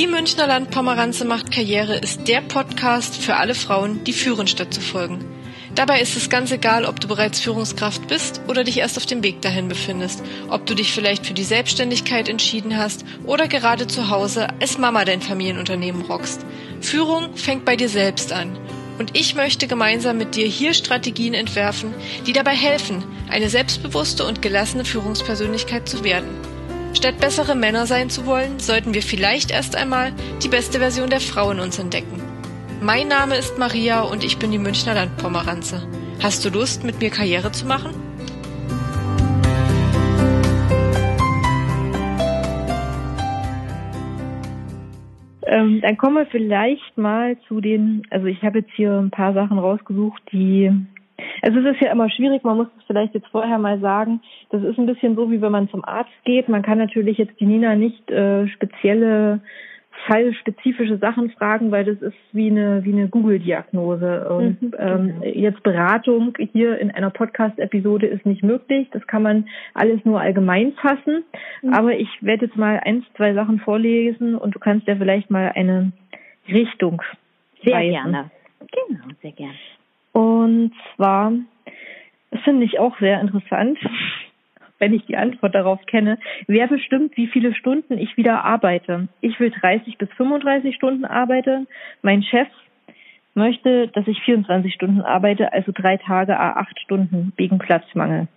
Die Münchner Landpomeranze macht Karriere ist der Podcast für alle Frauen, die führen statt zu folgen. Dabei ist es ganz egal, ob du bereits Führungskraft bist oder dich erst auf dem Weg dahin befindest, ob du dich vielleicht für die Selbstständigkeit entschieden hast oder gerade zu Hause als Mama dein Familienunternehmen rockst. Führung fängt bei dir selbst an. Und ich möchte gemeinsam mit dir hier Strategien entwerfen, die dabei helfen, eine selbstbewusste und gelassene Führungspersönlichkeit zu werden. Statt bessere Männer sein zu wollen, sollten wir vielleicht erst einmal die beste Version der Frau in uns entdecken. Mein Name ist Maria und ich bin die Münchner Landpomeranze. Hast du Lust, mit mir Karriere zu machen? Ähm, dann kommen wir vielleicht mal zu den, also ich habe jetzt hier ein paar Sachen rausgesucht, die es ist ja immer schwierig, man muss es vielleicht jetzt vorher mal sagen. Das ist ein bisschen so, wie wenn man zum Arzt geht. Man kann natürlich jetzt die Nina nicht äh, spezielle fallspezifische Sachen fragen, weil das ist wie eine wie eine Google-Diagnose. Und mhm, ähm, genau. jetzt Beratung hier in einer Podcast-Episode ist nicht möglich. Das kann man alles nur allgemein fassen. Mhm. Aber ich werde jetzt mal eins, zwei Sachen vorlesen und du kannst ja vielleicht mal eine Richtung. Sehr weisen. gerne. Genau, sehr gerne. Und zwar, das finde ich auch sehr interessant, wenn ich die Antwort darauf kenne. Wer bestimmt, wie viele Stunden ich wieder arbeite? Ich will 30 bis 35 Stunden arbeiten. Mein Chef möchte, dass ich 24 Stunden arbeite, also drei Tage, a acht Stunden wegen Platzmangel.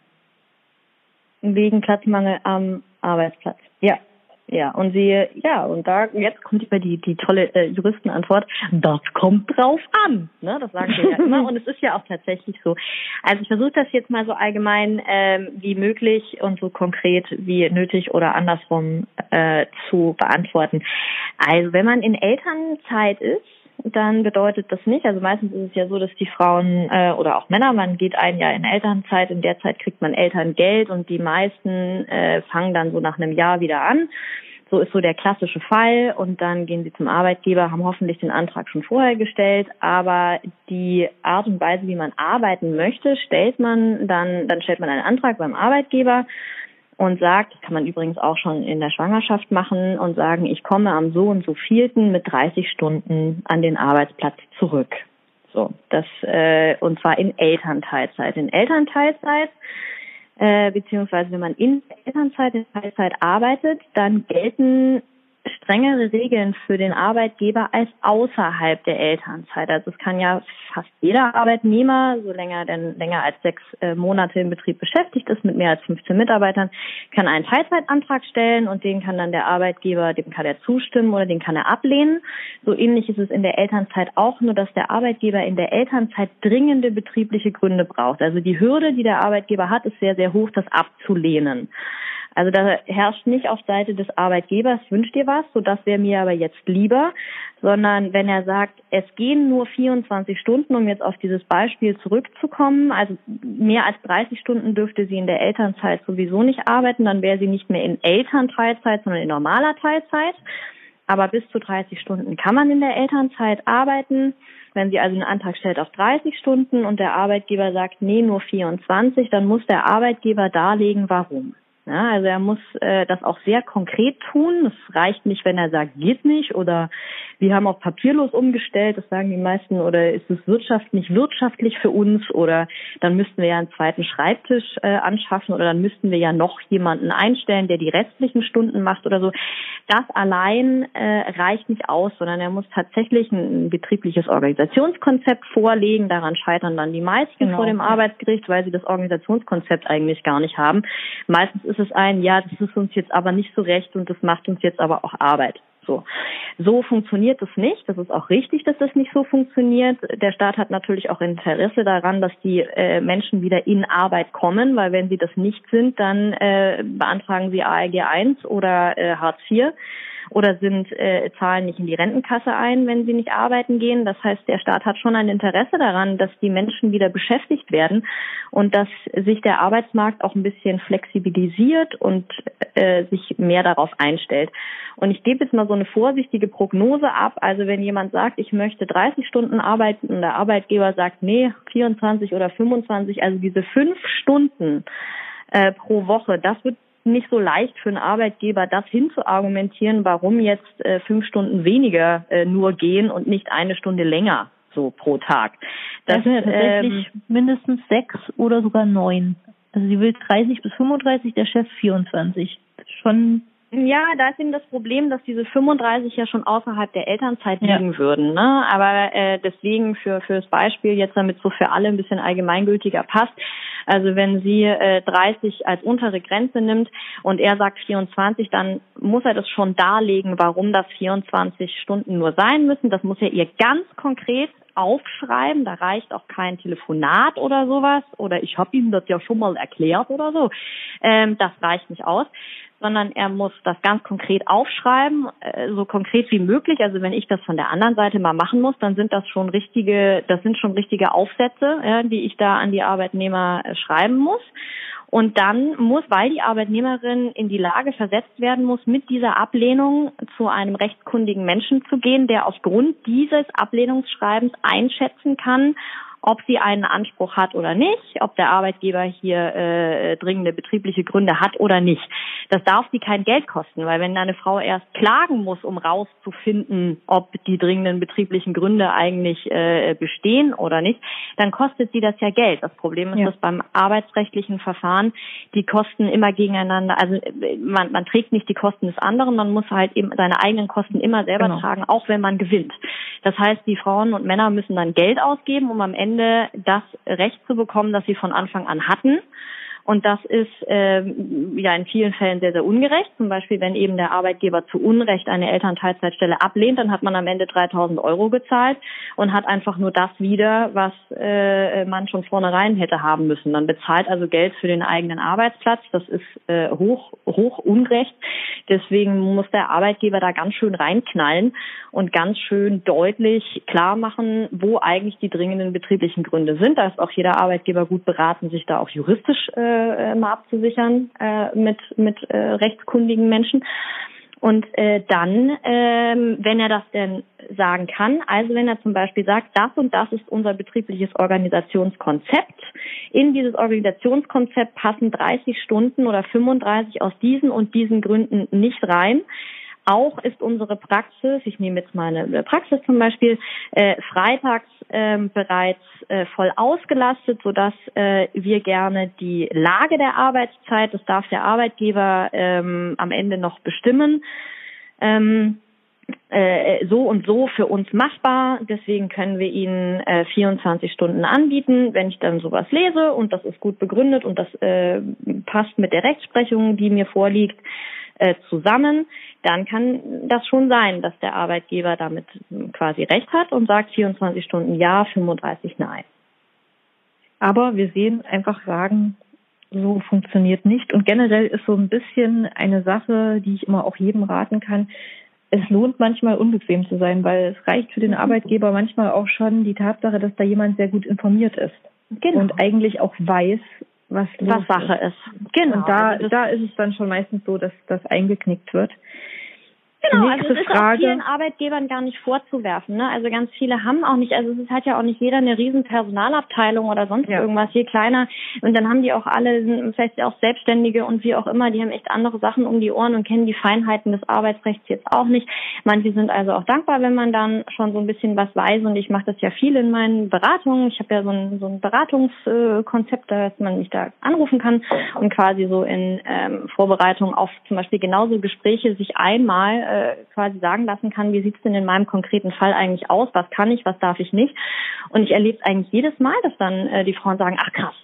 Wegen Platzmangel am Arbeitsplatz. Ja. Ja, und sie, ja, und da, jetzt kommt über die, die tolle äh, Juristenantwort, das kommt drauf an. Ne? Das sagen wir ja immer und es ist ja auch tatsächlich so. Also ich versuche das jetzt mal so allgemein ähm, wie möglich und so konkret wie nötig oder andersrum äh, zu beantworten. Also wenn man in Elternzeit ist, dann bedeutet das nicht. Also meistens ist es ja so, dass die Frauen äh, oder auch Männer, man geht ein Jahr in Elternzeit, in der Zeit kriegt man Elterngeld und die meisten äh, fangen dann so nach einem Jahr wieder an. So ist so der klassische Fall und dann gehen sie zum Arbeitgeber, haben hoffentlich den Antrag schon vorher gestellt, aber die Art und Weise, wie man arbeiten möchte, stellt man dann, dann stellt man einen Antrag beim Arbeitgeber und sagt, kann man übrigens auch schon in der Schwangerschaft machen und sagen, ich komme am so und so vielten mit 30 Stunden an den Arbeitsplatz zurück. So, das äh, und zwar in Elternteilzeit. In Elternteilzeit äh, beziehungsweise wenn man in Elternzeit in Teilzeit arbeitet, dann gelten strengere Regeln für den Arbeitgeber als außerhalb der Elternzeit. Also es kann ja fast jeder Arbeitnehmer, so länger denn länger als sechs äh, Monate im Betrieb beschäftigt ist, mit mehr als 15 Mitarbeitern, kann einen Teilzeitantrag stellen und den kann dann der Arbeitgeber, dem kann er zustimmen oder den kann er ablehnen. So ähnlich ist es in der Elternzeit auch, nur dass der Arbeitgeber in der Elternzeit dringende betriebliche Gründe braucht. Also die Hürde, die der Arbeitgeber hat, ist sehr, sehr hoch, das abzulehnen. Also da herrscht nicht auf Seite des Arbeitgebers, wünscht dir was, so das wäre mir aber jetzt lieber, sondern wenn er sagt, es gehen nur 24 Stunden, um jetzt auf dieses Beispiel zurückzukommen, also mehr als 30 Stunden dürfte sie in der Elternzeit sowieso nicht arbeiten, dann wäre sie nicht mehr in Elternteilzeit, sondern in normaler Teilzeit. Aber bis zu 30 Stunden kann man in der Elternzeit arbeiten. Wenn sie also einen Antrag stellt auf 30 Stunden und der Arbeitgeber sagt, nee, nur 24, dann muss der Arbeitgeber darlegen, warum. Ja, also er muss äh, das auch sehr konkret tun. Es reicht nicht, wenn er sagt, geht nicht oder wir haben auf papierlos umgestellt, das sagen die meisten, oder ist es Wirtschaft nicht wirtschaftlich für uns oder dann müssten wir ja einen zweiten Schreibtisch äh, anschaffen oder dann müssten wir ja noch jemanden einstellen, der die restlichen Stunden macht oder so. Das allein äh, reicht nicht aus, sondern er muss tatsächlich ein, ein betriebliches Organisationskonzept vorlegen. Daran scheitern dann die meisten genau. vor dem Arbeitsgericht, weil sie das Organisationskonzept eigentlich gar nicht haben. Meistens ist es ein, ja, das ist uns jetzt aber nicht so recht und das macht uns jetzt aber auch Arbeit. So. So funktioniert es nicht. Das ist auch richtig, dass das nicht so funktioniert. Der Staat hat natürlich auch Interesse daran, dass die äh, Menschen wieder in Arbeit kommen, weil wenn sie das nicht sind, dann äh, beantragen sie ALG 1 oder äh, Hartz IV oder sind äh, zahlen nicht in die Rentenkasse ein, wenn sie nicht arbeiten gehen. Das heißt, der Staat hat schon ein Interesse daran, dass die Menschen wieder beschäftigt werden und dass sich der Arbeitsmarkt auch ein bisschen flexibilisiert und äh, sich mehr darauf einstellt. Und ich gebe jetzt mal so eine vorsichtige Prognose ab. Also wenn jemand sagt, ich möchte 30 Stunden arbeiten und der Arbeitgeber sagt, nee, 24 oder 25, also diese fünf Stunden äh, pro Woche, das wird nicht so leicht für einen Arbeitgeber, das hinzuargumentieren, warum jetzt äh, fünf Stunden weniger äh, nur gehen und nicht eine Stunde länger so pro Tag. Das, das sind ja tatsächlich ähm, mindestens sechs oder sogar neun. Also sie will 30 bis 35, der Chef 24. Schon ja, da ist eben das Problem, dass diese 35 ja schon außerhalb der Elternzeit liegen ja. würden. Ne? Aber äh, deswegen für fürs Beispiel jetzt, damit so für alle ein bisschen allgemeingültiger passt. Also wenn sie äh, 30 als untere Grenze nimmt und er sagt 24, dann muss er das schon darlegen, warum das 24 Stunden nur sein müssen. Das muss er ihr ganz konkret aufschreiben. Da reicht auch kein Telefonat oder sowas. Oder ich habe ihm das ja schon mal erklärt oder so. Ähm, das reicht nicht aus sondern er muss das ganz konkret aufschreiben, äh, so konkret wie möglich. Also wenn ich das von der anderen Seite mal machen muss, dann sind das schon richtige, das sind schon richtige Aufsätze, ja, die ich da an die Arbeitnehmer äh, schreiben muss. Und dann muss, weil die Arbeitnehmerin in die Lage versetzt werden muss, mit dieser Ablehnung zu einem rechtskundigen Menschen zu gehen, der aufgrund dieses Ablehnungsschreibens einschätzen kann, ob sie einen Anspruch hat oder nicht, ob der Arbeitgeber hier äh, dringende betriebliche Gründe hat oder nicht. Das darf sie kein Geld kosten, weil wenn eine Frau erst klagen muss, um rauszufinden, ob die dringenden betrieblichen Gründe eigentlich äh, bestehen oder nicht, dann kostet sie das ja Geld. Das Problem ist, ja. dass beim arbeitsrechtlichen Verfahren die Kosten immer gegeneinander, also man, man trägt nicht die Kosten des anderen, man muss halt eben seine eigenen Kosten immer selber genau. tragen, auch wenn man gewinnt. Das heißt, die Frauen und Männer müssen dann Geld ausgeben, um am Ende Ende das Recht zu bekommen, das sie von Anfang an hatten. Und das ist ähm, ja in vielen Fällen sehr, sehr ungerecht. Zum Beispiel, wenn eben der Arbeitgeber zu Unrecht eine Elternteilzeitstelle ablehnt, dann hat man am Ende 3000 Euro gezahlt und hat einfach nur das wieder, was äh, man schon vornherein hätte haben müssen. Man bezahlt also Geld für den eigenen Arbeitsplatz. Das ist äh, hoch, hoch ungerecht. Deswegen muss der Arbeitgeber da ganz schön reinknallen und ganz schön deutlich klar machen, wo eigentlich die dringenden betrieblichen Gründe sind. Da ist auch jeder Arbeitgeber gut beraten, sich da auch juristisch äh, äh, mal abzusichern äh, mit, mit äh, rechtskundigen Menschen. Und äh, dann, ähm, wenn er das denn sagen kann, also wenn er zum Beispiel sagt, das und das ist unser betriebliches Organisationskonzept, in dieses Organisationskonzept passen 30 Stunden oder 35 aus diesen und diesen Gründen nicht rein, auch ist unsere Praxis, ich nehme jetzt meine Praxis zum Beispiel, äh, freitags äh, bereits äh, voll ausgelastet, sodass äh, wir gerne die Lage der Arbeitszeit, das darf der Arbeitgeber ähm, am Ende noch bestimmen, ähm, äh, so und so für uns machbar. Deswegen können wir Ihnen äh, 24 Stunden anbieten. Wenn ich dann sowas lese und das ist gut begründet und das äh, passt mit der Rechtsprechung, die mir vorliegt, äh, zusammen, dann kann das schon sein, dass der Arbeitgeber damit quasi recht hat und sagt 24 Stunden ja, 35 nein. Aber wir sehen einfach sagen, so funktioniert nicht. Und generell ist so ein bisschen eine Sache, die ich immer auch jedem raten kann. Es lohnt manchmal unbequem zu sein, weil es reicht für den Arbeitgeber manchmal auch schon die Tatsache, dass da jemand sehr gut informiert ist. Genau. Und eigentlich auch weiß, was, was Sache ist. ist. Genau. Und da, also da ist es dann schon meistens so, dass das eingeknickt wird. Genau, also es ist Frage. auch vielen Arbeitgebern gar nicht vorzuwerfen. Ne? Also ganz viele haben auch nicht, also es hat ja auch nicht jeder eine riesen Personalabteilung oder sonst ja. irgendwas, je kleiner. Und dann haben die auch alle, vielleicht auch Selbstständige und wie auch immer, die haben echt andere Sachen um die Ohren und kennen die Feinheiten des Arbeitsrechts jetzt auch nicht. Manche sind also auch dankbar, wenn man dann schon so ein bisschen was weiß. Und ich mache das ja viel in meinen Beratungen. Ich habe ja so ein, so ein Beratungskonzept, dass man mich da anrufen kann und quasi so in ähm, Vorbereitung auf zum Beispiel genauso Gespräche sich einmal äh, quasi sagen lassen kann, wie sieht's denn in meinem konkreten Fall eigentlich aus, was kann ich, was darf ich nicht. Und ich erlebe es eigentlich jedes Mal, dass dann äh, die Frauen sagen, ach krass,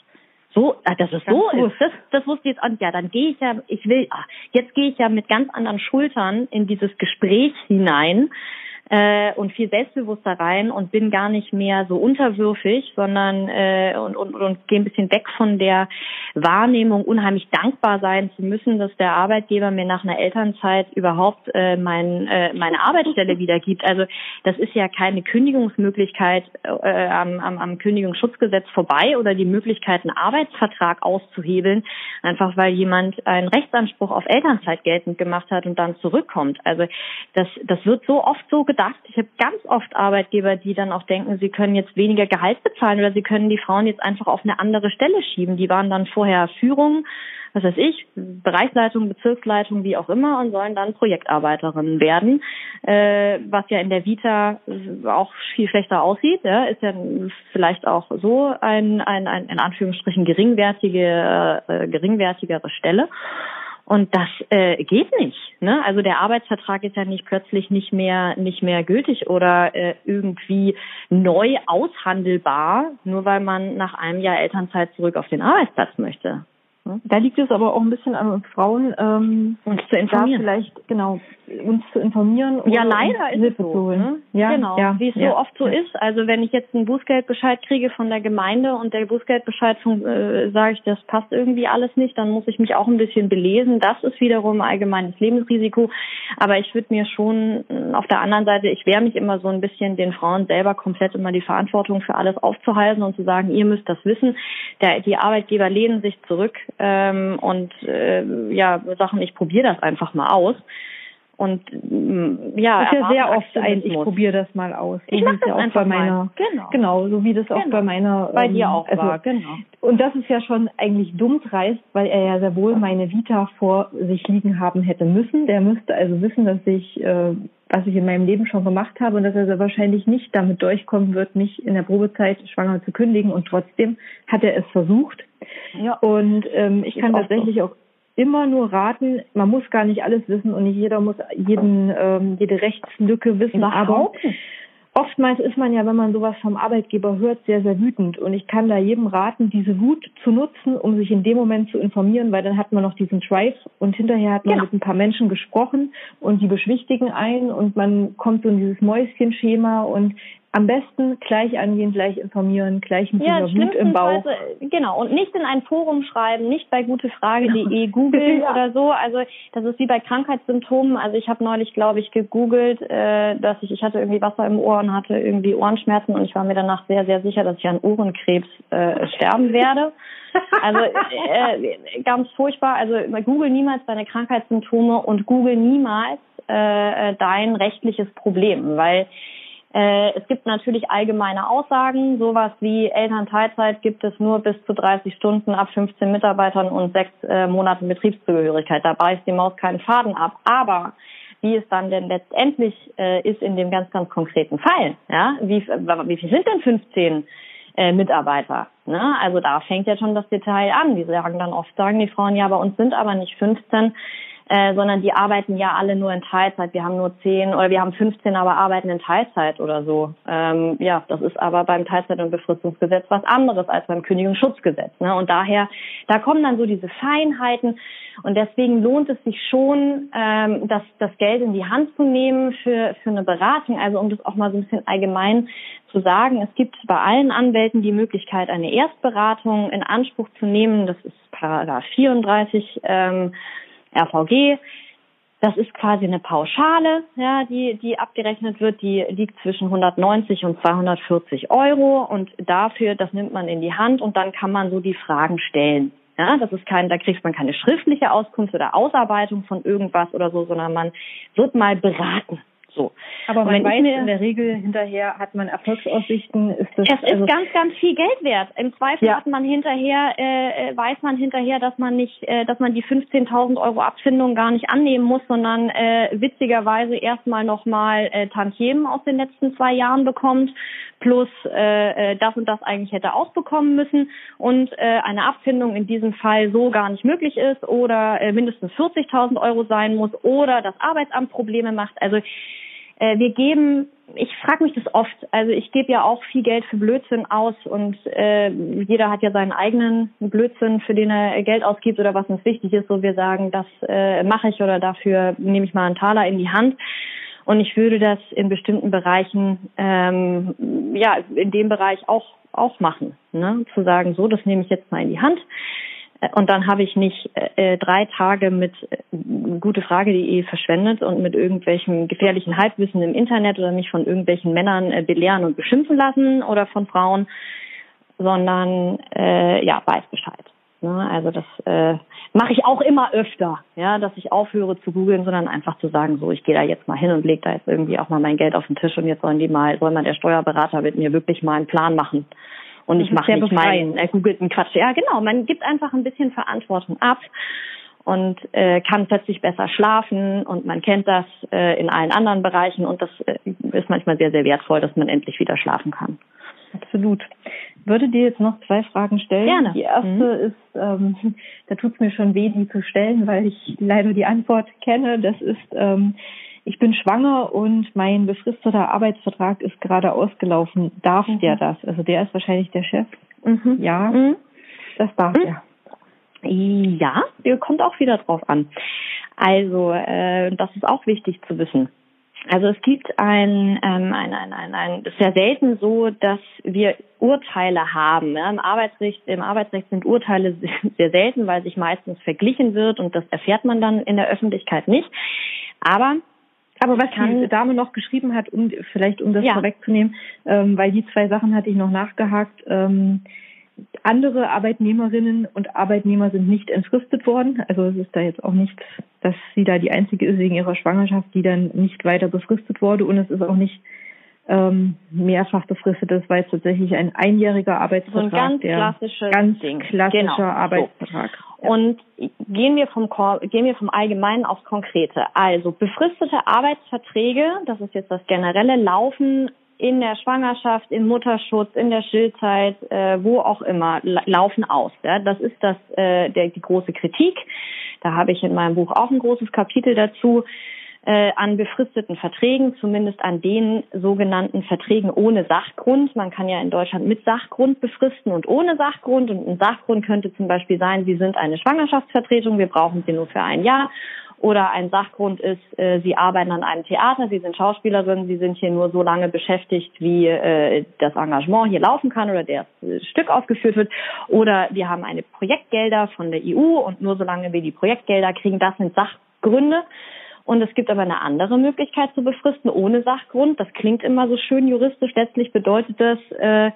so, äh, dass es so ist, das, das wusste ich jetzt und ja, dann gehe ich ja, ich will, ach, jetzt gehe ich ja mit ganz anderen Schultern in dieses Gespräch hinein äh, und viel selbstbewusster rein und bin gar nicht mehr so unterwürfig, sondern äh, und, und, und gehe ein bisschen weg von der Wahrnehmung, unheimlich dankbar sein zu müssen, dass der Arbeitgeber mir nach einer Elternzeit überhaupt äh, mein, äh, meine Arbeitsstelle wiedergibt. Also das ist ja keine Kündigungsmöglichkeit äh, am, am, am Kündigungsschutzgesetz vorbei oder die Möglichkeit, einen Arbeitsvertrag auszuhebeln, einfach weil jemand einen Rechtsanspruch auf Elternzeit geltend gemacht hat und dann zurückkommt. Also das, das wird so oft so getan gedacht. Ich habe ganz oft Arbeitgeber, die dann auch denken, sie können jetzt weniger Gehalt bezahlen oder sie können die Frauen jetzt einfach auf eine andere Stelle schieben. Die waren dann vorher Führung, was weiß ich, Bereichsleitung, Bezirksleitung, wie auch immer und sollen dann Projektarbeiterinnen werden, äh, was ja in der Vita auch viel schlechter aussieht. Ja, ist ja vielleicht auch so ein, ein, ein in Anführungsstrichen geringwertige, äh, geringwertigere Stelle. Und das äh, geht nicht. Ne? Also der Arbeitsvertrag ist ja nicht plötzlich nicht mehr nicht mehr gültig oder äh, irgendwie neu aushandelbar, nur weil man nach einem Jahr Elternzeit zurück auf den Arbeitsplatz möchte. Da liegt es aber auch ein bisschen an uns Frauen, ähm, uns zu informieren. vielleicht, genau, uns zu informieren. Ja, leider ist Hilfe es so. Ne? Ja, genau, ja, wie es ja, so oft so ist. Also wenn ich jetzt einen Bußgeldbescheid kriege von der Gemeinde und der Bußgeldbescheid von, äh, sage ich, das passt irgendwie alles nicht, dann muss ich mich auch ein bisschen belesen. Das ist wiederum ein allgemeines Lebensrisiko. Aber ich würde mir schon äh, auf der anderen Seite, ich wehre mich immer so ein bisschen den Frauen selber komplett immer die Verantwortung für alles aufzuhalten und zu sagen, ihr müsst das wissen. Der, die Arbeitgeber lehnen sich zurück ähm, und äh, ja, Sachen, ich probiere das einfach mal aus. Und mm, ja, das ist ja sehr oft ein, ich probiere das mal aus. Ich mache das ja bei meiner, genau. genau, so wie das genau. auch bei meiner, bei ähm, dir auch also, war, genau. Und das ist ja schon eigentlich dumm dreist, weil er ja sehr wohl meine Vita vor sich liegen haben hätte müssen. Der müsste also wissen, dass ich, äh, was ich in meinem Leben schon gemacht habe und dass er sehr wahrscheinlich nicht damit durchkommen wird, mich in der Probezeit schwanger zu kündigen. Und trotzdem hat er es versucht. Ja. Und ähm, ich kann tatsächlich so. auch immer nur raten, man muss gar nicht alles wissen und nicht jeder muss jeden, ähm, jede Rechtslücke wissen. Aber oftmals ist man ja, wenn man sowas vom Arbeitgeber hört, sehr, sehr wütend. Und ich kann da jedem raten, diese Wut zu nutzen, um sich in dem Moment zu informieren, weil dann hat man noch diesen Drive und hinterher hat man genau. mit ein paar Menschen gesprochen und die beschwichtigen ein und man kommt so in dieses Mäuschenschema und am besten gleich angehen, gleich informieren, gleich mit ja, dieser Wut im Bauch. Genau, und nicht in ein Forum schreiben, nicht bei gutefrage.de googeln ja. oder so. Also das ist wie bei Krankheitssymptomen. Also ich habe neulich, glaube ich, gegoogelt, äh, dass ich, ich hatte irgendwie Wasser im Ohr und hatte irgendwie Ohrenschmerzen und ich war mir danach sehr, sehr sicher, dass ich an Ohrenkrebs äh, sterben werde. Also äh, ganz furchtbar. Also google niemals deine Krankheitssymptome und google niemals äh, dein rechtliches Problem, weil äh, es gibt natürlich allgemeine Aussagen, sowas wie Elternteilzeit gibt es nur bis zu 30 Stunden ab 15 Mitarbeitern und sechs äh, Monaten Betriebszugehörigkeit. Da beißt die Maus keinen Faden ab. Aber wie es dann denn letztendlich äh, ist in dem ganz, ganz konkreten Fall, ja, wie, wie viel sind denn 15 äh, Mitarbeiter? Ne? Also da fängt ja schon das Detail an. Die sagen dann oft, sagen die Frauen, ja, bei uns sind aber nicht 15 äh, sondern die arbeiten ja alle nur in Teilzeit. Wir haben nur zehn oder wir haben 15, aber arbeiten in Teilzeit oder so. Ähm, ja, das ist aber beim Teilzeit- und Befristungsgesetz was anderes als beim Kündigungsschutzgesetz. Ne? Und daher, da kommen dann so diese Feinheiten und deswegen lohnt es sich schon, ähm, das, das Geld in die Hand zu nehmen für, für eine Beratung. Also um das auch mal so ein bisschen allgemein zu sagen, es gibt bei allen Anwälten die Möglichkeit, eine Erstberatung in Anspruch zu nehmen. Das ist Paragraph 34. Ähm, RVG. Das ist quasi eine Pauschale, ja, die, die abgerechnet wird, die liegt zwischen 190 und 240 Euro und dafür, das nimmt man in die Hand und dann kann man so die Fragen stellen. Ja, das ist kein, da kriegt man keine schriftliche Auskunft oder Ausarbeitung von irgendwas oder so, sondern man wird mal beraten. So. Aber man weiß in der Regel hinterher hat man Erfolgsaussichten. Ist das, es also ist ganz, ganz viel Geld wert. Im Zweifel ja. hat man hinterher, äh, äh weiß man hinterher, dass man nicht, äh, dass man die 15.000 Euro Abfindung gar nicht annehmen muss, sondern äh, witzigerweise erstmal nochmal äh, Tantiemen aus den letzten zwei Jahren bekommt plus äh, äh, das und das eigentlich hätte auch bekommen müssen und äh, eine Abfindung in diesem Fall so gar nicht möglich ist oder äh, mindestens 40.000 Euro sein muss oder das Arbeitsamt Probleme macht. Also äh, wir geben, ich frage mich das oft, also ich gebe ja auch viel Geld für Blödsinn aus und äh, jeder hat ja seinen eigenen Blödsinn, für den er Geld ausgibt oder was uns wichtig ist, so wir sagen, das äh, mache ich oder dafür nehme ich mal einen Taler in die Hand. Und ich würde das in bestimmten Bereichen, ähm, ja, in dem Bereich auch, auch machen. Ne? Zu sagen, so, das nehme ich jetzt mal in die Hand. Äh, und dann habe ich nicht äh, drei Tage mit äh, gutefrage.de verschwendet und mit irgendwelchem gefährlichen Halbwissen im Internet oder mich von irgendwelchen Männern äh, belehren und beschimpfen lassen oder von Frauen, sondern äh, ja, weiß Bescheid. Ne? Also das äh, mache ich auch immer öfter, ja, dass ich aufhöre zu googeln, sondern einfach zu sagen, so ich gehe da jetzt mal hin und lege da jetzt irgendwie auch mal mein Geld auf den Tisch und jetzt sollen die mal, soll mal der Steuerberater mit mir wirklich mal einen Plan machen. Und ich mache nicht meinen äh, googelten Quatsch. Ja, genau. Man gibt einfach ein bisschen Verantwortung ab und äh, kann plötzlich besser schlafen und man kennt das äh, in allen anderen Bereichen und das äh, ist manchmal sehr, sehr wertvoll, dass man endlich wieder schlafen kann. Absolut. Würde dir jetzt noch zwei Fragen stellen. Gerne. Die erste mhm. ist, ähm, da tut es mir schon weh, die zu stellen, weil ich leider die Antwort kenne. Das ist, ähm, ich bin schwanger und mein befristeter Arbeitsvertrag ist gerade ausgelaufen. Darf mhm. der das? Also der ist wahrscheinlich der Chef. Mhm. Ja, mhm. das darf mhm. er. Ja, kommt auch wieder drauf an. Also, äh, das ist auch wichtig zu wissen. Also es gibt ein, ähm, ein, ein, ein, ein, es ist ja selten so, dass wir Urteile haben. Ja, Im Arbeitsrecht, im Arbeitsrecht sind Urteile sehr selten, weil sich meistens verglichen wird und das erfährt man dann in der Öffentlichkeit nicht. Aber aber was kann, die Dame noch geschrieben hat, um vielleicht um das ja. vorwegzunehmen, ähm, weil die zwei Sachen hatte ich noch nachgehakt. Ähm, andere Arbeitnehmerinnen und Arbeitnehmer sind nicht entfristet worden. Also es ist da jetzt auch nicht, dass sie da die einzige ist wegen ihrer Schwangerschaft, die dann nicht weiter befristet wurde. Und es ist auch nicht ähm, mehrfach befristet. Das war jetzt tatsächlich ein einjähriger Arbeitsvertrag. So ein ganz klassisches ganz Ding. klassischer genau. Arbeitsvertrag. So. Und gehen wir vom gehen wir vom Allgemeinen aufs Konkrete. Also befristete Arbeitsverträge, das ist jetzt das generelle Laufen in der Schwangerschaft, im Mutterschutz, in der Stillzeit, äh, wo auch immer, laufen aus. Ja? Das ist das äh, der, die große Kritik. Da habe ich in meinem Buch auch ein großes Kapitel dazu äh, an befristeten Verträgen, zumindest an den sogenannten Verträgen ohne Sachgrund. Man kann ja in Deutschland mit Sachgrund befristen und ohne Sachgrund. Und ein Sachgrund könnte zum Beispiel sein, Sie sind eine Schwangerschaftsvertretung, wir brauchen Sie nur für ein Jahr oder ein Sachgrund ist, äh, Sie arbeiten an einem Theater, Sie sind Schauspielerin, Sie sind hier nur so lange beschäftigt, wie äh, das Engagement hier laufen kann oder das äh, Stück aufgeführt wird. Oder wir haben eine Projektgelder von der EU und nur so lange wir die Projektgelder kriegen, das sind Sachgründe. Und es gibt aber eine andere Möglichkeit zu befristen ohne Sachgrund. Das klingt immer so schön juristisch. Letztlich bedeutet das, äh,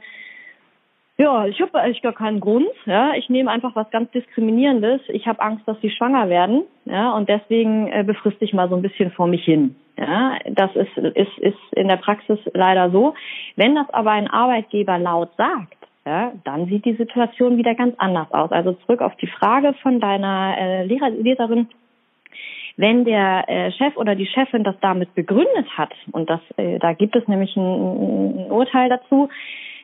ja, ich habe eigentlich gar keinen Grund. Ja, ich nehme einfach was ganz diskriminierendes. Ich habe Angst, dass sie schwanger werden. Ja, und deswegen äh, befriste ich mal so ein bisschen vor mich hin. Ja, das ist, ist, ist in der Praxis leider so. Wenn das aber ein Arbeitgeber laut sagt, ja, dann sieht die Situation wieder ganz anders aus. Also zurück auf die Frage von deiner äh, Lehrer, Leserin. Wenn der äh, Chef oder die Chefin das damit begründet hat, und das, äh, da gibt es nämlich ein, ein Urteil dazu,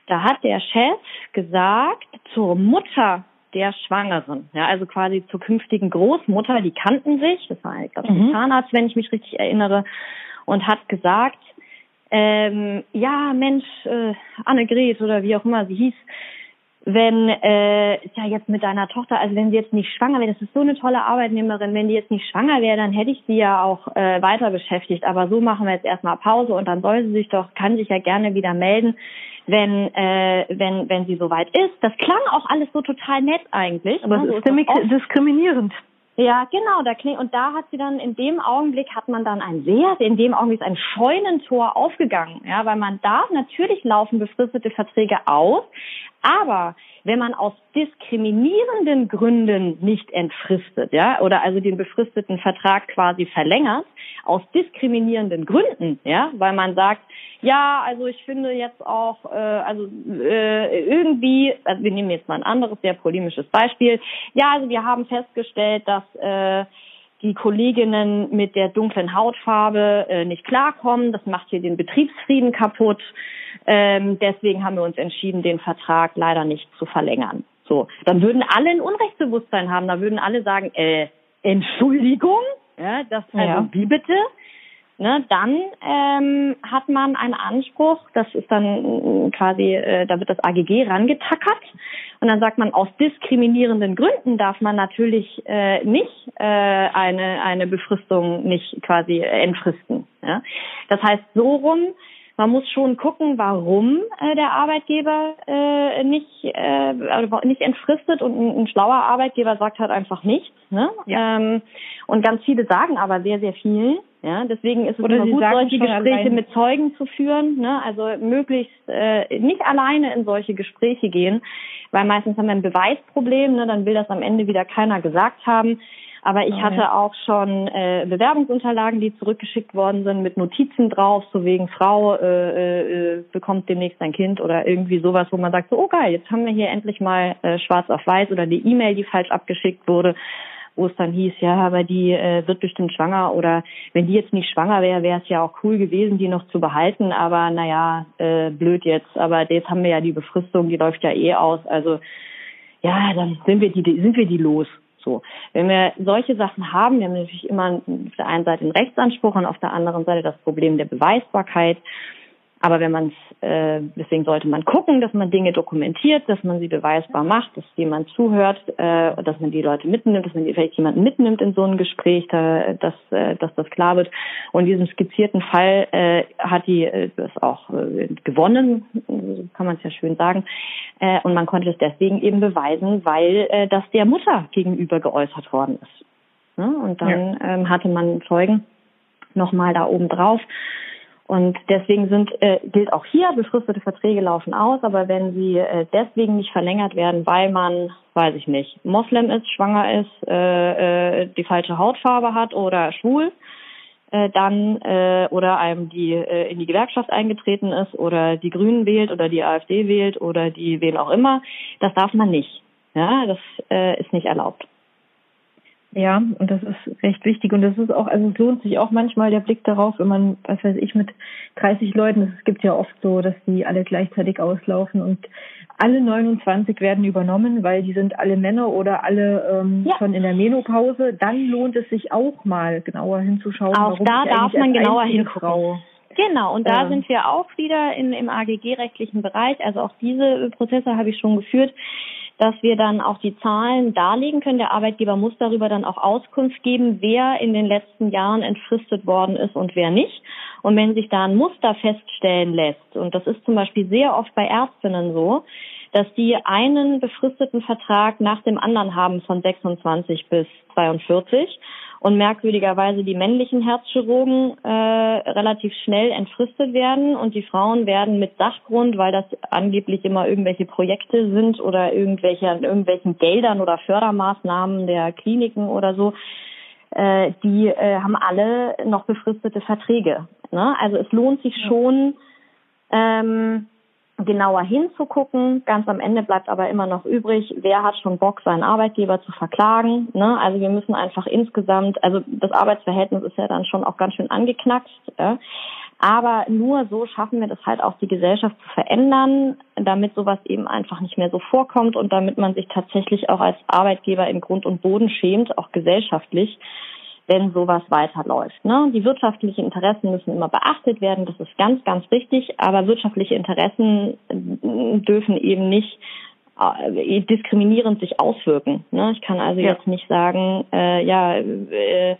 da hat der Chef gesagt zur Mutter der Schwangeren, ja, also quasi zur künftigen Großmutter, die kannten sich, das war, ich glaube, mhm. ein Zahnarzt, wenn ich mich richtig erinnere, und hat gesagt, ähm, ja, Mensch, äh, Annegret oder wie auch immer sie hieß, wenn äh, ja jetzt mit deiner Tochter, also wenn sie jetzt nicht schwanger wäre, das ist so eine tolle Arbeitnehmerin, wenn die jetzt nicht schwanger wäre, dann hätte ich sie ja auch äh, weiter beschäftigt. Aber so machen wir jetzt erstmal Pause und dann soll sie sich doch, kann sich ja gerne wieder melden wenn, äh, wenn, wenn sie soweit ist. Das klang auch alles so total nett eigentlich. Aber es ist ziemlich diskriminierend. Ja, genau, da klingt, und da hat sie dann in dem Augenblick hat man dann ein sehr, in dem Augenblick ist ein Scheunentor aufgegangen, ja, weil man darf natürlich laufen befristete Verträge aus, aber wenn man aus diskriminierenden Gründen nicht entfristet, ja, oder also den befristeten Vertrag quasi verlängert, aus diskriminierenden Gründen, ja, weil man sagt, ja, also ich finde jetzt auch, äh, also äh, irgendwie, also wir nehmen jetzt mal ein anderes, sehr polemisches Beispiel. Ja, also wir haben festgestellt, dass äh, die Kolleginnen mit der dunklen Hautfarbe äh, nicht klarkommen. Das macht hier den Betriebsfrieden kaputt. Ähm, deswegen haben wir uns entschieden, den Vertrag leider nicht zu verlängern. So, dann würden alle ein Unrechtsbewusstsein haben. Da würden alle sagen, äh, Entschuldigung, ja, das also ja. wie bitte? Ne, dann ähm, hat man einen Anspruch, das ist dann äh, quasi, äh, da wird das AGG rangetackert und dann sagt man, aus diskriminierenden Gründen darf man natürlich äh, nicht äh, eine, eine Befristung nicht quasi entfristen. Ja? Das heißt, so rum man muss schon gucken, warum äh, der Arbeitgeber äh, nicht, äh, nicht entfristet und ein, ein, schlauer Arbeitgeber sagt halt einfach nichts. Ne? Ja. Ähm, und ganz viele sagen aber sehr, sehr viel. Ja, deswegen ist es Oder immer gut, solche Gespräche allein. mit Zeugen zu führen. Ne? Also möglichst äh, nicht alleine in solche Gespräche gehen, weil meistens haben wir ein Beweisproblem. Ne? Dann will das am Ende wieder keiner gesagt haben. Aber ich oh, hatte ja. auch schon äh, Bewerbungsunterlagen, die zurückgeschickt worden sind mit Notizen drauf, so wegen Frau äh, äh, bekommt demnächst ein Kind oder irgendwie sowas, wo man sagt, so, oh geil, jetzt haben wir hier endlich mal äh, schwarz auf weiß oder die E-Mail, die falsch abgeschickt wurde, wo es dann hieß, ja, aber die äh, wird bestimmt schwanger oder wenn die jetzt nicht schwanger wäre, wäre es ja auch cool gewesen, die noch zu behalten, aber naja, äh, blöd jetzt, aber jetzt haben wir ja die Befristung, die läuft ja eh aus, also ja, dann sind wir die, sind wir die los. So, wenn wir solche Sachen haben, wir haben natürlich immer auf der einen Seite den Rechtsanspruch und auf der anderen Seite das Problem der Beweisbarkeit. Aber wenn man es, äh, deswegen sollte man gucken, dass man Dinge dokumentiert, dass man sie beweisbar macht, dass jemand zuhört, äh, dass man die Leute mitnimmt, dass man vielleicht jemanden mitnimmt in so ein Gespräch, da, dass, äh, dass das klar wird. Und in diesem skizzierten Fall äh, hat die äh, das auch äh, gewonnen, kann man es ja schön sagen. Äh, und man konnte es deswegen eben beweisen, weil äh, das der Mutter gegenüber geäußert worden ist. Ne? Und dann ja. ähm, hatte man Zeugen nochmal da oben drauf. Und deswegen sind, äh, gilt auch hier, befristete Verträge laufen aus, aber wenn sie äh, deswegen nicht verlängert werden, weil man, weiß ich nicht, Moslem ist, schwanger ist, äh, äh, die falsche Hautfarbe hat oder schwul, äh, dann äh, oder einem die äh, in die Gewerkschaft eingetreten ist oder die Grünen wählt oder die AfD wählt oder die wen auch immer, das darf man nicht. Ja, das äh, ist nicht erlaubt. Ja, und das ist recht wichtig. Und das ist auch, also es lohnt sich auch manchmal der Blick darauf, wenn man, was weiß ich, mit 30 Leuten, es gibt ja oft so, dass die alle gleichzeitig auslaufen und alle 29 werden übernommen, weil die sind alle Männer oder alle ähm, ja. schon in der Menopause. Dann lohnt es sich auch mal genauer hinzuschauen. Auch da darf man genauer hingucken. Frau Genau, und da ähm. sind wir auch wieder in, im AGG-rechtlichen Bereich. Also auch diese Prozesse habe ich schon geführt dass wir dann auch die Zahlen darlegen können. Der Arbeitgeber muss darüber dann auch Auskunft geben, wer in den letzten Jahren entfristet worden ist und wer nicht. Und wenn sich da ein Muster feststellen lässt, und das ist zum Beispiel sehr oft bei Ärztinnen so, dass die einen befristeten Vertrag nach dem anderen haben von 26 bis 42 und merkwürdigerweise die männlichen Herzchirurgen äh, relativ schnell entfristet werden und die Frauen werden mit Sachgrund, weil das angeblich immer irgendwelche Projekte sind oder irgendwelche irgendwelchen Geldern oder Fördermaßnahmen der Kliniken oder so, äh, die äh, haben alle noch befristete Verträge. Ne? Also es lohnt sich schon, ähm, genauer hinzugucken. Ganz am Ende bleibt aber immer noch übrig, wer hat schon Bock, seinen Arbeitgeber zu verklagen. Ne? Also wir müssen einfach insgesamt, also das Arbeitsverhältnis ist ja dann schon auch ganz schön angeknackst. Ja? Aber nur so schaffen wir das halt auch, die Gesellschaft zu verändern, damit sowas eben einfach nicht mehr so vorkommt und damit man sich tatsächlich auch als Arbeitgeber in Grund und Boden schämt, auch gesellschaftlich, wenn sowas weiterläuft. Ne? Die wirtschaftlichen Interessen müssen immer beachtet werden, das ist ganz, ganz wichtig, aber wirtschaftliche Interessen äh, dürfen eben nicht äh, diskriminierend sich auswirken. Ne? Ich kann also ja. jetzt nicht sagen, äh, ja, äh,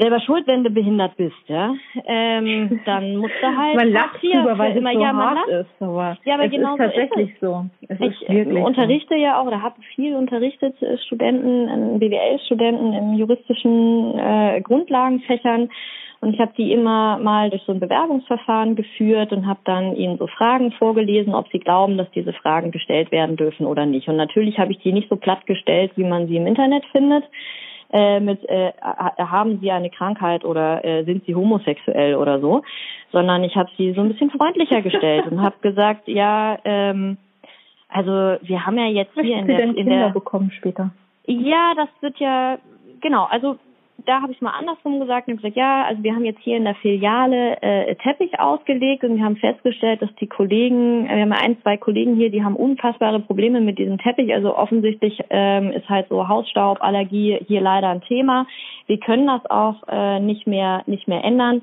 selber schuld, wenn du behindert bist, ja, ähm, dann musst du halt man lacht drüber, weil es immer, so ja, man hart lacht. ist, aber ja, aber es genau ist tatsächlich ist so. Ich unterrichte so. ja auch oder habe viel unterrichtet äh, Studenten, äh, BWL-Studenten in juristischen äh, Grundlagenfächern und ich habe die immer mal durch so ein Bewerbungsverfahren geführt und habe dann ihnen so Fragen vorgelesen, ob sie glauben, dass diese Fragen gestellt werden dürfen oder nicht. Und natürlich habe ich die nicht so platt gestellt, wie man sie im Internet findet äh, mit äh, haben Sie eine Krankheit oder äh, sind Sie homosexuell oder so, sondern ich habe sie so ein bisschen freundlicher gestellt und habe gesagt, ja, ähm, also wir haben ja jetzt hier in der, in der bekommen später. Ja, das wird ja genau. Also da habe ich mal andersrum gesagt und gesagt, ja, also wir haben jetzt hier in der Filiale äh, Teppich ausgelegt und wir haben festgestellt, dass die Kollegen, äh, wir haben ein, zwei Kollegen hier, die haben unfassbare Probleme mit diesem Teppich. Also offensichtlich ähm, ist halt so Hausstauballergie hier leider ein Thema. Wir können das auch äh, nicht mehr nicht mehr ändern.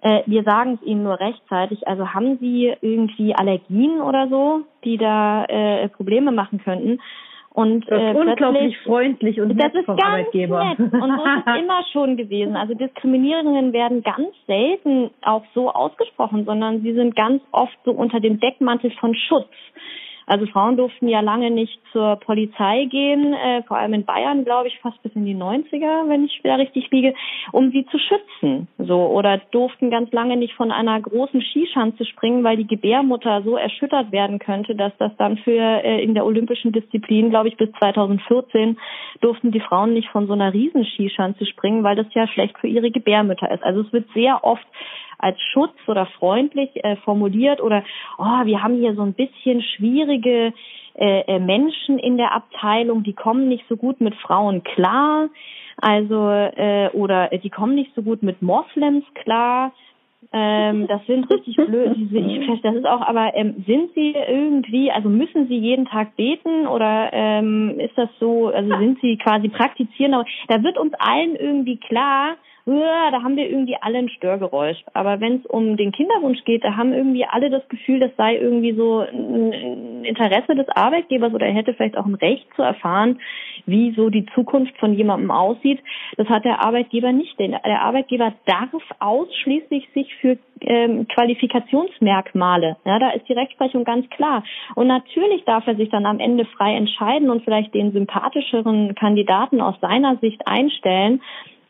Äh, wir sagen es Ihnen nur rechtzeitig. Also haben Sie irgendwie Allergien oder so, die da äh, Probleme machen könnten? Und das ist äh, unglaublich freundlich und nett das ist vom ganz Arbeitgeber. Nett. Und so ist es immer schon gewesen. Also Diskriminierungen werden ganz selten auch so ausgesprochen, sondern sie sind ganz oft so unter dem Deckmantel von Schutz. Also Frauen durften ja lange nicht zur Polizei gehen, äh, vor allem in Bayern, glaube ich, fast bis in die 90er, wenn ich wieder richtig liege, um sie zu schützen. So oder durften ganz lange nicht von einer großen Skischanze springen, weil die Gebärmutter so erschüttert werden könnte, dass das dann für äh, in der olympischen Disziplin, glaube ich, bis 2014 durften die Frauen nicht von so einer riesen Skischanze springen, weil das ja schlecht für ihre Gebärmütter ist. Also es wird sehr oft als Schutz oder freundlich äh, formuliert oder oh, wir haben hier so ein bisschen schwierige äh, äh, Menschen in der Abteilung, die kommen nicht so gut mit Frauen klar, also äh, oder die kommen nicht so gut mit Moslems klar. Ähm, das sind richtig blöd. Ich, das ist auch, aber ähm, sind sie irgendwie, also müssen sie jeden Tag beten oder ähm, ist das so, also sind sie quasi praktizieren? Aber da wird uns allen irgendwie klar, da haben wir irgendwie alle ein Störgeräusch. Aber wenn es um den Kinderwunsch geht, da haben irgendwie alle das Gefühl, das sei irgendwie so ein Interesse des Arbeitgebers oder er hätte vielleicht auch ein Recht zu erfahren, wie so die Zukunft von jemandem aussieht. Das hat der Arbeitgeber nicht. Der Arbeitgeber darf ausschließlich sich für ähm, Qualifikationsmerkmale. Ja, da ist die Rechtsprechung ganz klar. Und natürlich darf er sich dann am Ende frei entscheiden und vielleicht den sympathischeren Kandidaten aus seiner Sicht einstellen.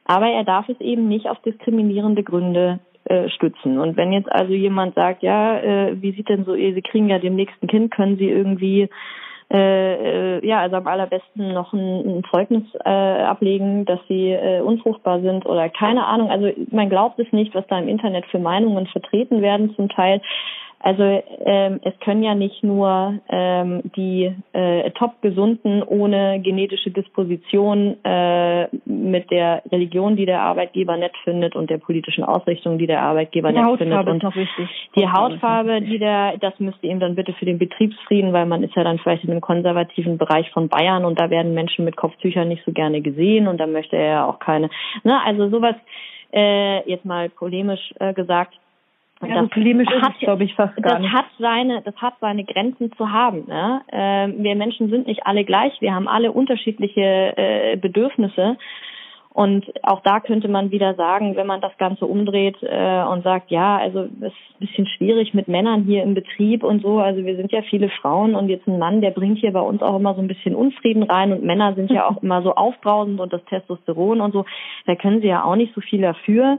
Aber er darf es eben nicht auf diskriminierende Gründe äh, stützen. Und wenn jetzt also jemand sagt, ja, äh, wie sieht denn so, Sie kriegen ja dem nächsten Kind, können Sie irgendwie äh, äh, ja, also am allerbesten noch ein, ein Zeugnis äh, ablegen, dass sie äh, unfruchtbar sind oder keine Ahnung. Also man glaubt es nicht, was da im Internet für Meinungen vertreten werden zum Teil. Also ähm, es können ja nicht nur ähm, die äh, top-gesunden ohne genetische Disposition äh, mit der Religion, die der Arbeitgeber nett findet und der politischen Ausrichtung, die der Arbeitgeber die nett Hautfarbe findet. Und ist noch wichtig. Die Hautfarbe, die der, das müsste ihm dann bitte für den Betriebsfrieden, weil man ist ja dann vielleicht in dem konservativen Bereich von Bayern und da werden Menschen mit Kopftüchern nicht so gerne gesehen und da möchte er ja auch keine. Ne, also sowas äh, jetzt mal polemisch äh, gesagt ja, das polemisch hat, glaube ich, fast gar das nicht. Hat seine, das hat seine Grenzen zu haben. Ne? Äh, wir Menschen sind nicht alle gleich. Wir haben alle unterschiedliche äh, Bedürfnisse. Und auch da könnte man wieder sagen, wenn man das Ganze umdreht äh, und sagt, ja, also es ist ein bisschen schwierig mit Männern hier im Betrieb und so. Also wir sind ja viele Frauen und jetzt ein Mann, der bringt hier bei uns auch immer so ein bisschen Unfrieden rein und Männer sind ja auch immer so aufbrausend und das Testosteron und so. Da können sie ja auch nicht so viel dafür.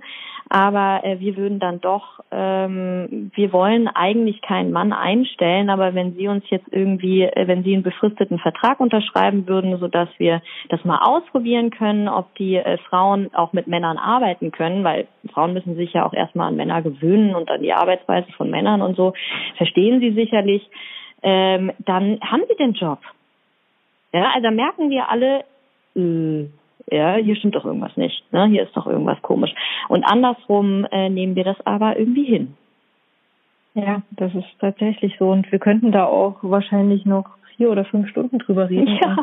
Aber äh, wir würden dann doch, ähm, wir wollen eigentlich keinen Mann einstellen, aber wenn Sie uns jetzt irgendwie, äh, wenn Sie einen befristeten Vertrag unterschreiben würden, so dass wir das mal ausprobieren können, ob die äh, Frauen auch mit Männern arbeiten können, weil Frauen müssen sich ja auch erstmal an Männer gewöhnen und an die Arbeitsweise von Männern und so, verstehen Sie sicherlich, ähm, dann haben Sie den Job. Ja, also merken wir alle, äh, ja, hier stimmt doch irgendwas nicht, ne? hier ist doch irgendwas komisch. Und andersrum äh, nehmen wir das aber irgendwie hin. Ja, das ist tatsächlich so. Und wir könnten da auch wahrscheinlich noch vier oder fünf Stunden drüber reden. Ja.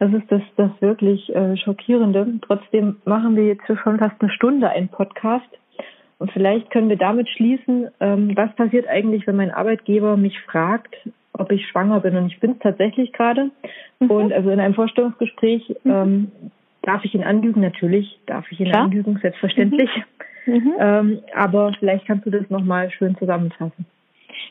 Das ist das, das wirklich äh, Schockierende. Trotzdem machen wir jetzt schon fast eine Stunde einen Podcast. Und vielleicht können wir damit schließen, ähm, was passiert eigentlich, wenn mein Arbeitgeber mich fragt, ob ich schwanger bin. Und ich bin es tatsächlich gerade. Mhm. Und also in einem Vorstellungsgespräch mhm. ähm, Darf ich ihn anlügen? Natürlich darf ich ihn Klar. anlügen, selbstverständlich. Mhm. mhm. Ähm, aber vielleicht kannst du das nochmal schön zusammenfassen.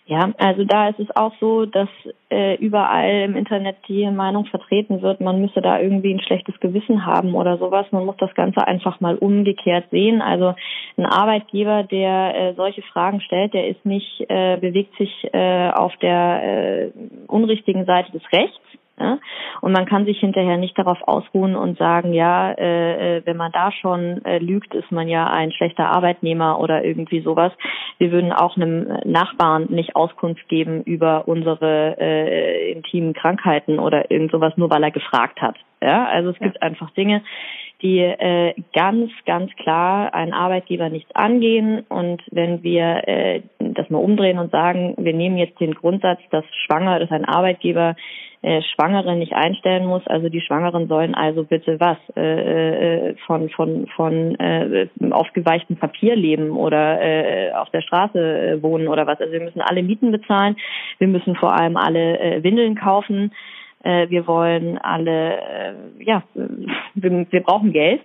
Ja, also da ist es auch so, dass äh, überall im Internet die Meinung vertreten wird, man müsse da irgendwie ein schlechtes Gewissen haben oder sowas. Man muss das Ganze einfach mal umgekehrt sehen. Also ein Arbeitgeber, der äh, solche Fragen stellt, der ist nicht, äh, bewegt sich äh, auf der äh, unrichtigen Seite des Rechts, ja? Und man kann sich hinterher nicht darauf ausruhen und sagen, ja, äh, äh, wenn man da schon äh, lügt, ist man ja ein schlechter Arbeitnehmer oder irgendwie sowas. Wir würden auch einem Nachbarn nicht Auskunft geben über unsere äh, intimen Krankheiten oder irgend sowas, nur weil er gefragt hat. Ja, also es ja. gibt einfach Dinge, die äh, ganz, ganz klar einen Arbeitgeber nichts angehen. Und wenn wir äh, das mal umdrehen und sagen, wir nehmen jetzt den Grundsatz, dass Schwanger, dass ein Arbeitgeber äh, Schwangere nicht einstellen muss. Also die Schwangeren sollen also bitte was äh, äh, von von von äh, aufgeweichtem Papier leben oder äh, auf der Straße äh, wohnen oder was. Also wir müssen alle Mieten bezahlen. Wir müssen vor allem alle äh, Windeln kaufen. äh, wir wollen alle, äh, ja, wir, wir brauchen Geld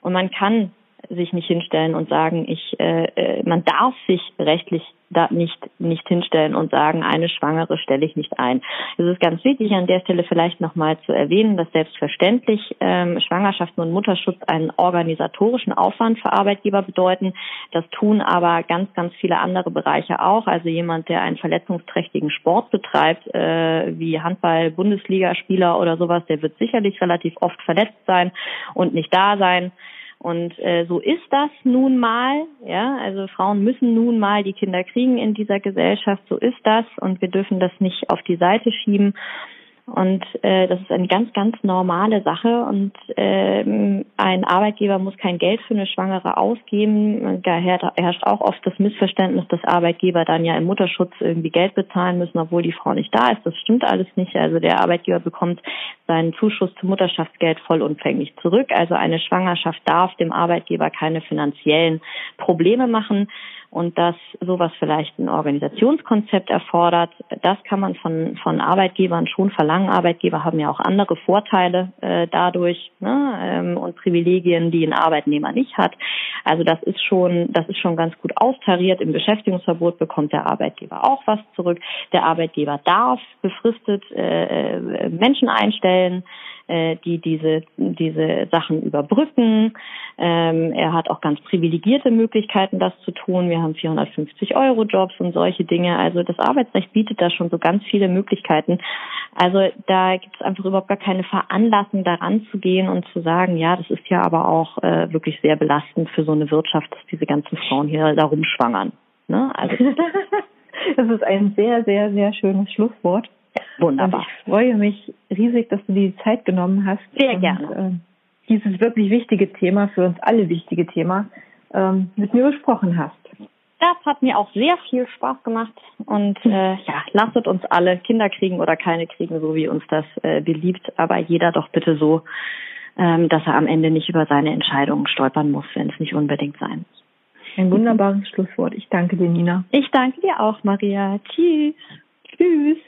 und man kann sich nicht hinstellen und sagen, ich, äh, äh, man darf sich rechtlich da nicht nicht hinstellen und sagen, eine Schwangere stelle ich nicht ein. Es ist ganz wichtig an der Stelle vielleicht nochmal zu erwähnen, dass selbstverständlich ähm, Schwangerschaften und Mutterschutz einen organisatorischen Aufwand für Arbeitgeber bedeuten. Das tun aber ganz ganz viele andere Bereiche auch. Also jemand, der einen verletzungsträchtigen Sport betreibt, äh, wie Handball, Bundesligaspieler oder sowas, der wird sicherlich relativ oft verletzt sein und nicht da sein. Und äh, so ist das nun mal, ja, also Frauen müssen nun mal die Kinder kriegen in dieser Gesellschaft, so ist das. Und wir dürfen das nicht auf die Seite schieben. Und äh, das ist eine ganz, ganz normale Sache. Und ähm, ein Arbeitgeber muss kein Geld für eine Schwangere ausgeben. Da herrscht auch oft das Missverständnis, dass Arbeitgeber dann ja im Mutterschutz irgendwie Geld bezahlen müssen, obwohl die Frau nicht da ist. Das stimmt alles nicht. Also der Arbeitgeber bekommt seinen Zuschuss zum Mutterschaftsgeld vollumfänglich zurück. Also eine Schwangerschaft darf dem Arbeitgeber keine finanziellen Probleme machen und dass sowas vielleicht ein Organisationskonzept erfordert, das kann man von, von Arbeitgebern schon verlangen. Arbeitgeber haben ja auch andere Vorteile äh, dadurch ne, ähm, und Privilegien, die ein Arbeitnehmer nicht hat. Also das ist schon, das ist schon ganz gut austariert. Im Beschäftigungsverbot bekommt der Arbeitgeber auch was zurück. Der Arbeitgeber darf befristet äh, äh Menschen einstellen äh, die diese, diese Sachen überbrücken. Ähm, er hat auch ganz privilegierte Möglichkeiten, das zu tun. Wir haben 450-Euro-Jobs und solche Dinge. Also das Arbeitsrecht bietet da schon so ganz viele Möglichkeiten. Also da gibt es einfach überhaupt gar keine Veranlassung, daran zu gehen und zu sagen, ja, das ist ja aber auch äh, wirklich sehr belastend für so eine Wirtschaft, dass diese ganzen Frauen hier da rumschwangern. Ne? Also das ist ein sehr, sehr, sehr schönes Schlusswort. Wunderbar. Und ich freue mich riesig, dass du dir die Zeit genommen hast. Sehr und, gerne. Äh, dieses wirklich wichtige Thema, für uns alle wichtige Thema, ähm, mit mir besprochen hast. Das hat mir auch sehr viel Spaß gemacht und äh, ja, lasst uns alle Kinder kriegen oder keine kriegen, so wie uns das äh, beliebt, aber jeder doch bitte so, ähm, dass er am Ende nicht über seine Entscheidungen stolpern muss, wenn es nicht unbedingt sein muss. Ein wunderbares Schlusswort. Ich danke dir, Nina. Ich danke dir auch, Maria. Tschüss. Tschüss.